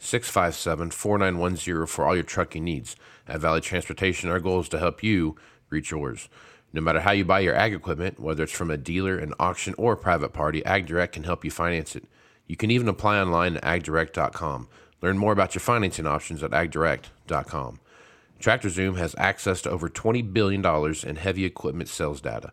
657 4910 for all your trucking needs. At Valley Transportation, our goal is to help you reach yours. No matter how you buy your ag equipment, whether it's from a dealer, an auction, or a private party, AgDirect can help you finance it. You can even apply online at agdirect.com. Learn more about your financing options at agdirect.com. TractorZoom has access to over $20 billion in heavy equipment sales data.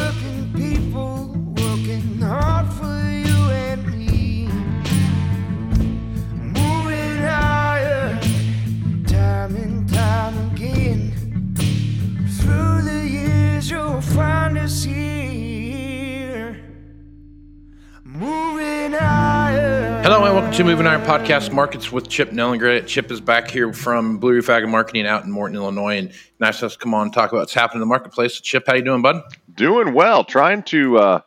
to Moving Iron Podcast Markets with Chip Nellinger. Chip is back here from Blue Reef Ag and Marketing out in Morton, Illinois, and nice to us come on and talk about what's happening in the marketplace. Chip, how you doing, bud? Doing well, trying to uh,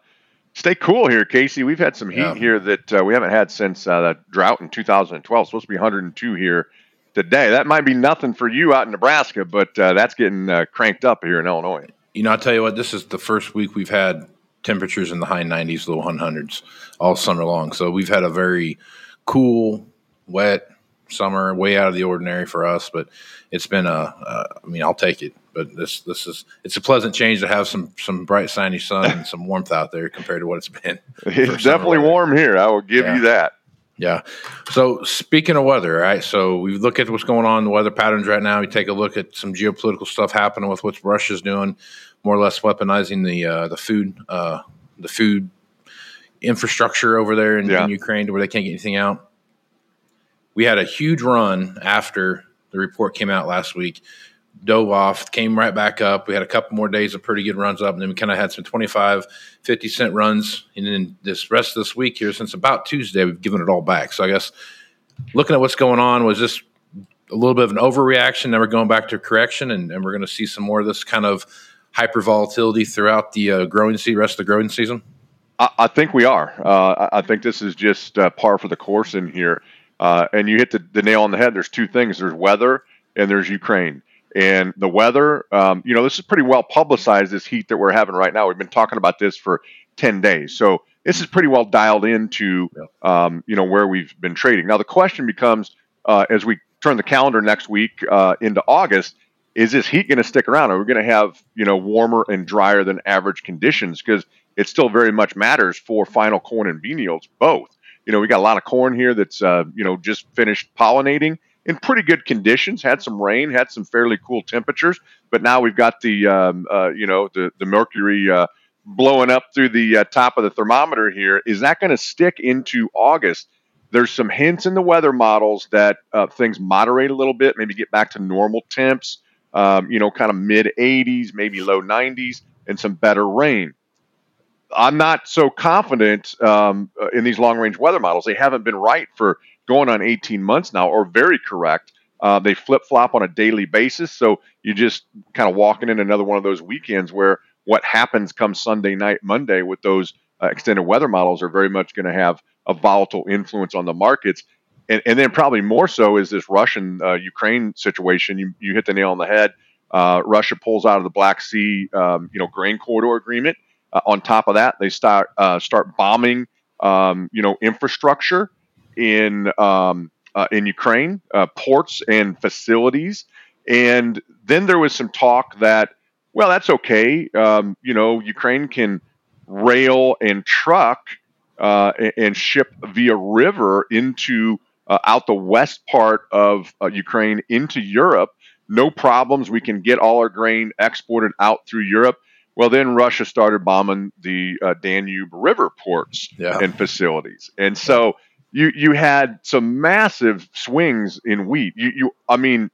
stay cool here, Casey. We've had some heat Yeah. here that uh, we haven't had since uh, the drought in 2012. It's supposed to be 102 here today. That might be nothing for you out in Nebraska, but uh, that's getting uh, cranked up here in Illinois. You know, I'll tell you what, this is the first week we've had temperatures in the high 90s, low 100s all summer long. So we've had a very cool, wet summer, way out of the ordinary for us, but it's been a, uh, I mean, I'll take it. But this, this is, it's a pleasant change to have some, some bright, sunny sun and some warmth out there compared to what it's been. It's definitely weather. warm here. I will give Yeah. you that. Yeah. So speaking of weather, right? So we look at what's going on in the weather patterns right now. We take a look at some geopolitical stuff happening with what Russia's doing, more or less weaponizing the uh, the food uh, the food infrastructure over there in, Yeah. in Ukraine to where they can't get anything out. We had a huge run after the report came out last week. Dove off, came right back up. We had a couple more days of pretty good runs up, and then we kind of had some 25, 50 cent runs. And then this rest of this week here, since about Tuesday, we've given it all back. So I guess looking at what's going on was this a little bit of an overreaction. Then we're going back to correction, and, and we're going to see some more of this kind of hyper volatility throughout the uh, growing season, rest of the growing season. I, I think we are. Uh, I think this is just uh, par for the course in here. Uh, and you hit the, the nail on the head. There's two things there's weather and there's Ukraine. And the weather, um, you know, this is pretty well publicized, this heat that we're having right now. We've been talking about this for 10 days. So this is pretty well dialed into, um, you know, where we've been trading. Now, the question becomes uh, as we turn the calendar next week uh, into August, is this heat going to stick around? Are we going to have, you know, warmer and drier than average conditions? Because it still very much matters for final corn and bean yields, both. You know, we got a lot of corn here that's, uh, you know, just finished pollinating in pretty good conditions, had some rain, had some fairly cool temperatures, but now we've got the, um, uh, you know, the, the mercury uh, blowing up through the uh, top of the thermometer here. Is that going to stick into August? There's some hints in the weather models that uh, things moderate a little bit, maybe get back to normal temps um, you know, kind of mid 80s, maybe low 90s, and some better rain. I'm not so confident um, in these long range weather models. They haven't been right for going on 18 months now, or very correct. Uh, they flip flop on a daily basis. So you're just kind of walking in another one of those weekends where what happens come Sunday night, Monday with those uh, extended weather models are very much going to have a volatile influence on the markets. And, and then probably more so is this Russian uh, Ukraine situation. You, you hit the nail on the head. Uh, Russia pulls out of the Black Sea, um, you know, grain corridor agreement. Uh, on top of that, they start uh, start bombing, um, you know, infrastructure in um, uh, in Ukraine, ports and facilities. And then there was some talk that, well, that's okay. Um, you know, Ukraine can rail and truck uh, and ship via river into uh, out the west part of uh, Ukraine into Europe. No problems. We can get all our grain exported out through Europe. Well, then Russia started bombing the uh, Danube River ports yeah. and facilities, and so you you had some massive swings in wheat. You you I mean,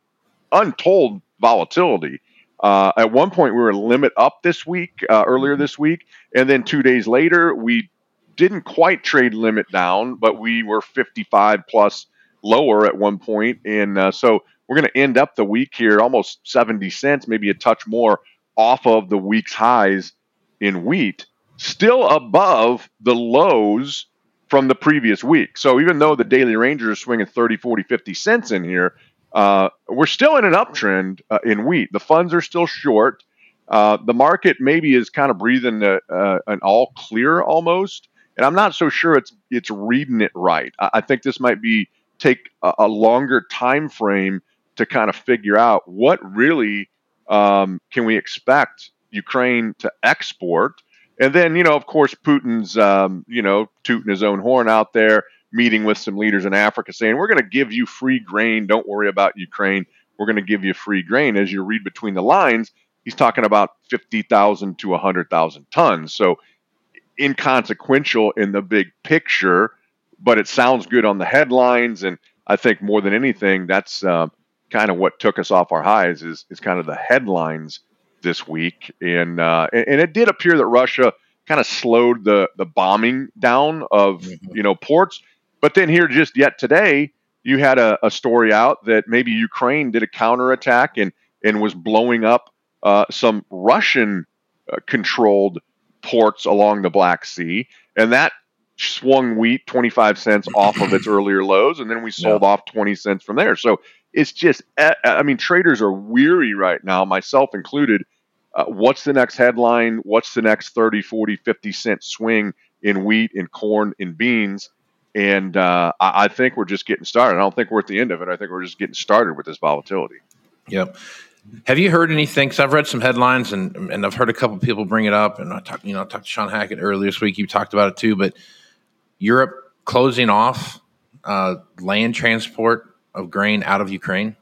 untold volatility. Uh, at one point, we were limit up this week, uh, earlier this week, and then two days later, we didn't quite trade limit down, but we were 55 plus lower at one point, and uh, so we're going to end up the week here almost 70 cents, maybe a touch more off of the week's highs in wheat, still above the lows from the previous week. So even though the daily ranger is swinging 30, 40, 50 cents in here, uh, we're still in an uptrend uh, in wheat. The funds are still short. Uh, the market maybe is kind of breathing a, an all clear almost, and I'm not so sure it's it's reading it right. I, I think this might be take a, a, longer time frame to kind of figure out what really um, can we expect Ukraine to export, and then you know of course Putin's um, you know tooting his own horn out there meeting with some leaders in Africa saying, We're going to give you free grain. Don't worry about Ukraine. We're going to give you free grain. As you read between the lines, he's talking about 50,000 to 100,000 tons. So inconsequential in the big picture, but it sounds good on the headlines. And I think more than anything, that's uh, kind of what took us off our highs is, is kind of the headlines this week. And, uh, and, it did appear that Russia kind of slowed the, the bombing down of, mm-hmm. you know, ports but then here, just yet today, you had a, a story out that maybe Ukraine did a counterattack and and was blowing up uh, some Russian uh, controlled ports along the Black Sea, and that swung wheat 25 cents off of its earlier lows, and then we sold yeah. off 20 cents from there. So it's just, I mean, traders are weary right now, myself included. Uh, what's the next headline? What's the next 30, 40, 50 cent swing in wheat, in corn, in beans? And uh, I, I, think we're just getting started. I don't think we're at the end of it. I think we're just getting started with this volatility. Yep. Have you heard anything? Because I've read some headlines and and I've heard a couple people bring it up. And I talked, you know, I talked to Sean Hackett earlier this week. You talked about it too. But Europe closing off uh, land transport of grain out of Ukraine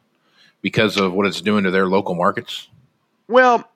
because of what it's doing to their local markets. Well,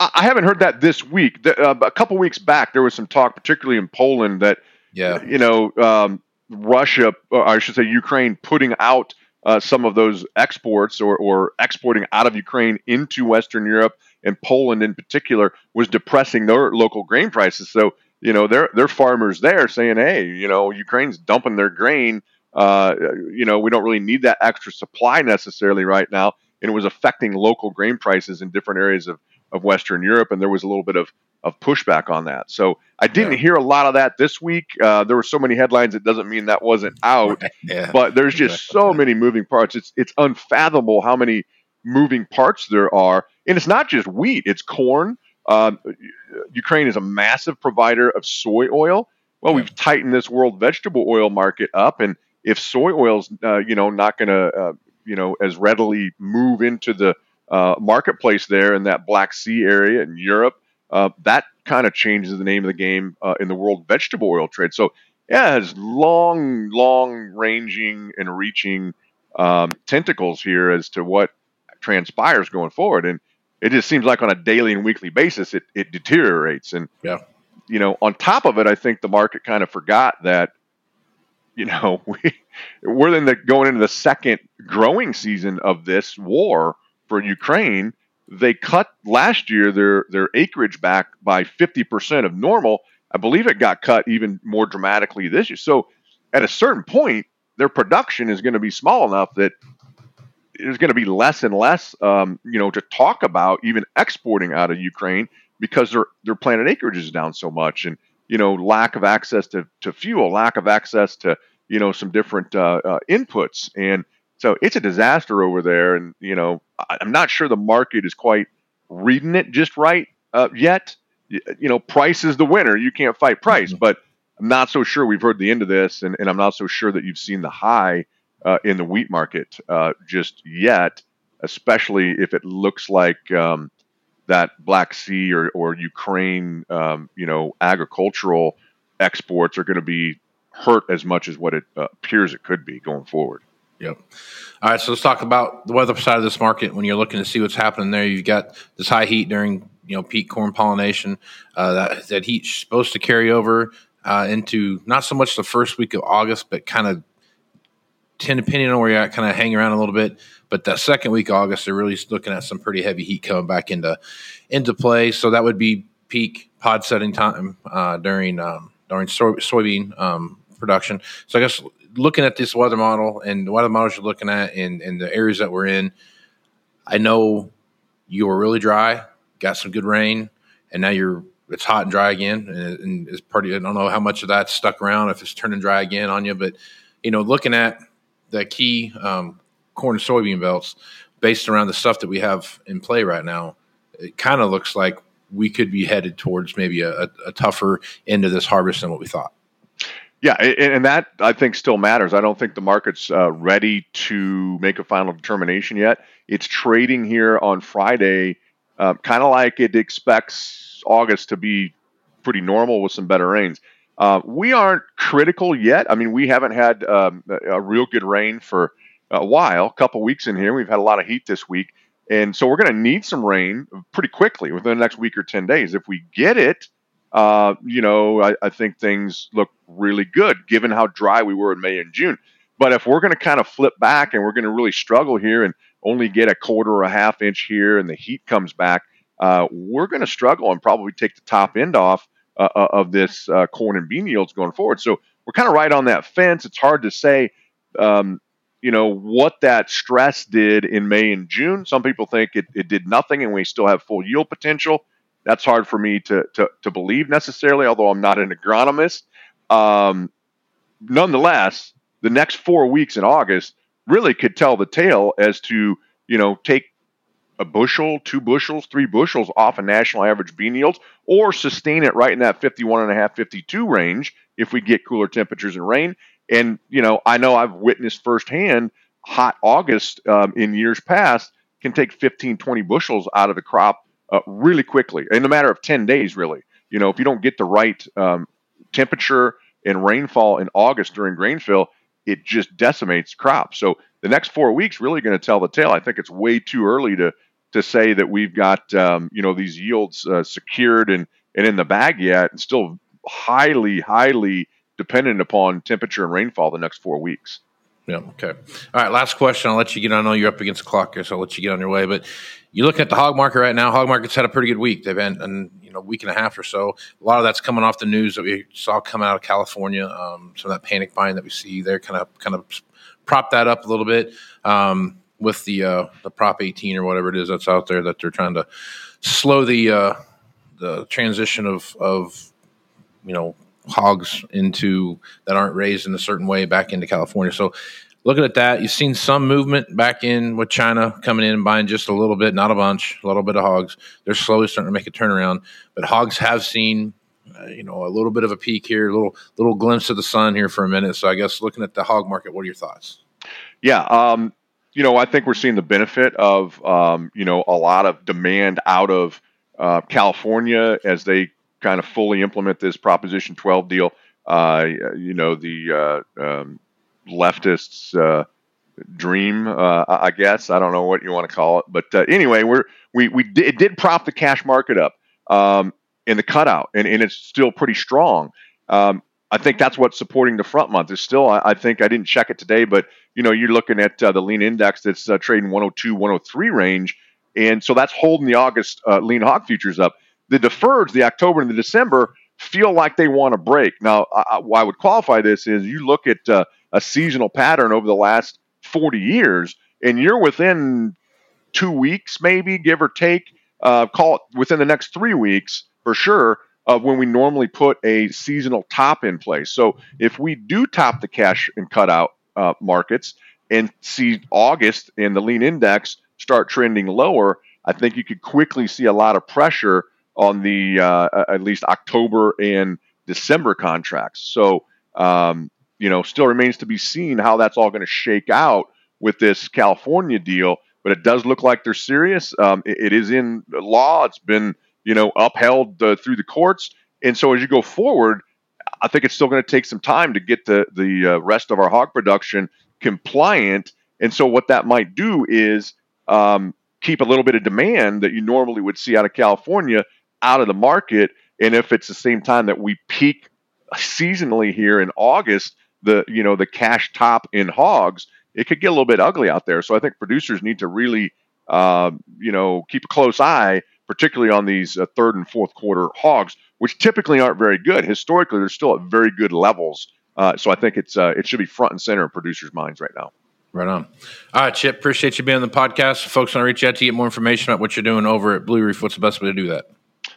I haven't heard that this week. Uh, a couple weeks back, there was some talk, particularly in Poland, that yeah. You know, um, Russia, or I should say Ukraine, putting out uh, some of those exports or, or exporting out of Ukraine into Western Europe and Poland in particular was depressing their local grain prices. So, you know, their their farmers there saying, hey, you know, Ukraine's dumping their grain. Uh, you know, we don't really need that extra supply necessarily right now. And it was affecting local grain prices in different areas of, of Western Europe. And there was a little bit of of pushback on that. So I didn't yeah. hear a lot of that this week. Uh, there were so many headlines; it doesn't mean that wasn't out. yeah. But there's just so many moving parts. It's it's unfathomable how many moving parts there are, and it's not just wheat; it's corn. Um, Ukraine is a massive provider of soy oil. Well, yeah. we've tightened this world vegetable oil market up, and if soy oil's uh, you know not going to uh, you know as readily move into the uh, marketplace there in that Black Sea area in Europe uh, that kind of changes the name of the game uh, in the world vegetable oil trade. So yeah, it has long, long ranging and reaching um, tentacles here as to what transpires going forward. And it just seems like on a daily and weekly basis, it, it deteriorates. And, yeah. you know, on top of it, I think the market kind of forgot that, you know, we, we're in the going into the second growing season of this war for Ukraine, they cut last year their their acreage back by 50% of normal. I believe it got cut even more dramatically this year. So at a certain point, their production is going to be small enough that there's going to be less and less, um, you know, to talk about even exporting out of Ukraine because their their planted acreage is down so much, and you know, lack of access to, to fuel, lack of access to you know some different uh, uh, inputs, and so it's a disaster over there. And you know, I'm not sure the market is quite reading it just right uh, yet. You, you know, price is the winner. You can't fight price, mm-hmm. but I'm not so sure we've heard the end of this, and, and I'm not so sure that you've seen the high uh, in the wheat market uh, just yet, especially if it looks like um, that Black Sea or, or Ukraine, um, you know, agricultural exports are going to be hurt as much as what it uh, appears it could be going forward. Yep. All right, so let's talk about the weather side of this market. When you're looking to see what's happening there, you've got this high heat during you know peak corn pollination. Uh, that that heat's supposed to carry over uh, into not so much the first week of August, but kind of tend depending on where you're at, kind of hang around a little bit. But that second week August, they're really looking at some pretty heavy heat coming back into into play. So that would be peak pod setting time uh, during um, during soy, soybean um, production. So I guess looking at this weather model and the weather models you're looking at in, in the areas that we're in, I know you were really dry, got some good rain, and now you're it's hot and dry again, and, and it's pretty. I don't know how much of that stuck around if it's turning dry again on you, but you know, looking at the key um, corn and soybean belts based around the stuff that we have in play right now, it kind of looks like we could be headed towards maybe a, a, a tougher end of this harvest than what we thought. Yeah, and that I think still matters. I don't think the market's uh, ready to make a final determination yet. It's trading here on Friday, uh, kind of like it expects August to be pretty normal with some better rains. Uh, we aren't critical yet. I mean, we haven't had um, a real good rain for a while, a couple weeks in here. We've had a lot of heat this week. And so we're going to need some rain pretty quickly within the next week or 10 days. If we get it, uh, you know, I, I, think things look really good given how dry we were in May and June. But if we're going to kind of flip back and we're going to really struggle here and only get a quarter or a half inch here and the heat comes back, uh, we're going to struggle and probably take the top end off uh, uh of this uh, corn and bean yields going forward. So we're kind of right on that fence. It's hard to say, um, you know, what that stress did in May and June. Some people think it, it did nothing and we still have full yield potential. That's hard for me to, to, to believe necessarily, although I'm not an agronomist. Um, nonetheless, the next four weeks in August really could tell the tale as to, you know, take a bushel, two bushels, three bushels off a national average bean yields, or sustain it right in that 51 and a half, 52 range if we get cooler temperatures and rain. And, you know, I know I've witnessed firsthand hot August um, in years past can take 15, 20 bushels out of the crop uh, really quickly in a matter of 10 days, really. You know, if you don't get the right um, temperature and rainfall in August during grain fill, it just decimates crops. So the next four weeks really going to tell the tale. I think it's way too early to to say that we've got um, you know these yields uh, secured and and in the bag yet, and still highly highly dependent upon temperature and rainfall the next four weeks. Yeah. Okay. All right. Last question. I'll let you get. On. I know you're up against the clock here, so I'll let you get on your way. But you look at the hog market right now. Hog market's had a pretty good week. They've been, an you know week and a half or so. A lot of that's coming off the news that we saw coming out of California. Um, some of that panic buying that we see there kind of kind of prop that up a little bit um, with the uh, the Prop 18 or whatever it is that's out there that they're trying to slow the uh, the transition of of you know hogs into that aren't raised in a certain way back into California. So looking at that, you've seen some movement back in with China coming in and buying just a little bit, not a bunch, a little bit of hogs. They're slowly starting to make a turnaround, but hogs have seen. Uh, you know, a little bit of a peak here, a little little glimpse of the sun here for a minute. So, I guess looking at the hog market, what are your thoughts? Yeah, um, you know, I think we're seeing the benefit of um, you know a lot of demand out of uh, California as they kind of fully implement this Proposition 12 deal. Uh, you know, the uh, um, leftists' uh, dream, uh, I guess. I don't know what you want to call it, but uh, anyway, we're we we it did prop the cash market up um, in the cutout, and, and it's still pretty strong. Um, I think that's what's supporting the front month. Is still, I, I, think I didn't check it today, but you know, you're looking at uh, the lean index that's uh, trading 102, 103 range, and so that's holding the August uh, lean hog futures up. The deferreds, the October and the December, feel like they want to break. Now, I, I would qualify this is you look at uh, a seasonal pattern over the last 40 years, and you're within two weeks, maybe give or take, uh, call it within the next three weeks for sure of when we normally put a seasonal top in place. So if we do top the cash and cutout uh, markets and see August and the lean index start trending lower, I think you could quickly see a lot of pressure on the uh, at least October and December contracts. So um, you know, still remains to be seen how that's all going to shake out with this California deal. But it does look like they're serious. Um, it, it is in law. It's been you know, upheld uh, through the courts. And so as you go forward, I think it's still going to take some time to get the the uh, rest of our hog production compliant. And so what that might do is um, keep a little bit of demand that you normally would see out of California out of the market. And if it's the same time that we peak seasonally here in August, the you know the cash top in hogs, it could get a little bit ugly out there. So I think producers need to really uh, you know keep a close eye particularly on these uh, third and fourth quarter hogs, which typically aren't very good. Historically, they're still at very good levels. Uh, so I think it's uh, it should be front and center in producers' minds right now. Right on. All right, Chip. Appreciate you being on the podcast. Folks want to reach out to you, get more information about what you're doing over at Blue Reef. What's the best way to do that?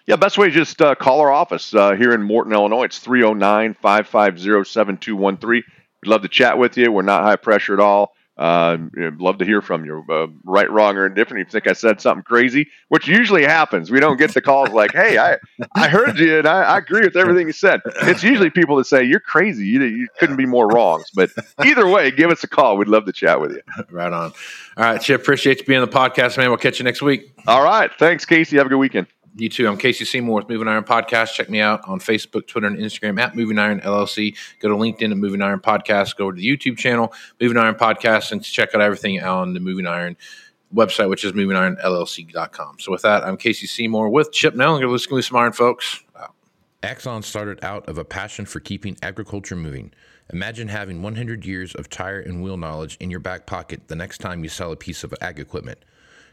Yeah, best way is just uh, call our office uh, here in Morton, Illinois. It's 309 550 7213. We'd love to chat with you. We're not high pressure at all. Uh, love to hear from you. Uh, right, wrong, or indifferent. If You think I said something crazy, which usually happens. We don't get the calls like, "Hey, I I heard you and I, I agree with everything you said." It's usually people that say, "You're crazy. You, you couldn't be more wrong." But either way, give us a call. We'd love to chat with you. Right on. All right, Chip. Appreciate you being on the podcast, man. We'll catch you next week. All right. Thanks, Casey. Have a good weekend. You too. I'm Casey Seymour with Moving Iron Podcast. Check me out on Facebook, Twitter, and Instagram at Moving Iron LLC. Go to LinkedIn at Moving Iron Podcast. Go to the YouTube channel, Moving Iron Podcast, and check out everything on the Moving Iron website, which is movingironllc.com. So with that, I'm Casey Seymour with Chip Nellinger. Let's go some iron, folks. Wow. Axon started out of a passion for keeping agriculture moving. Imagine having 100 years of tire and wheel knowledge in your back pocket the next time you sell a piece of ag equipment.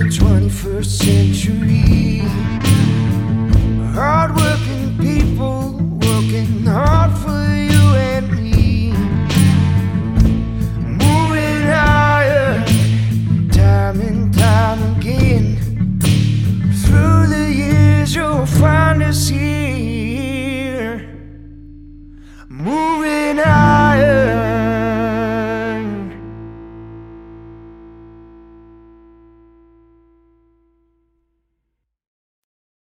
the 21st century.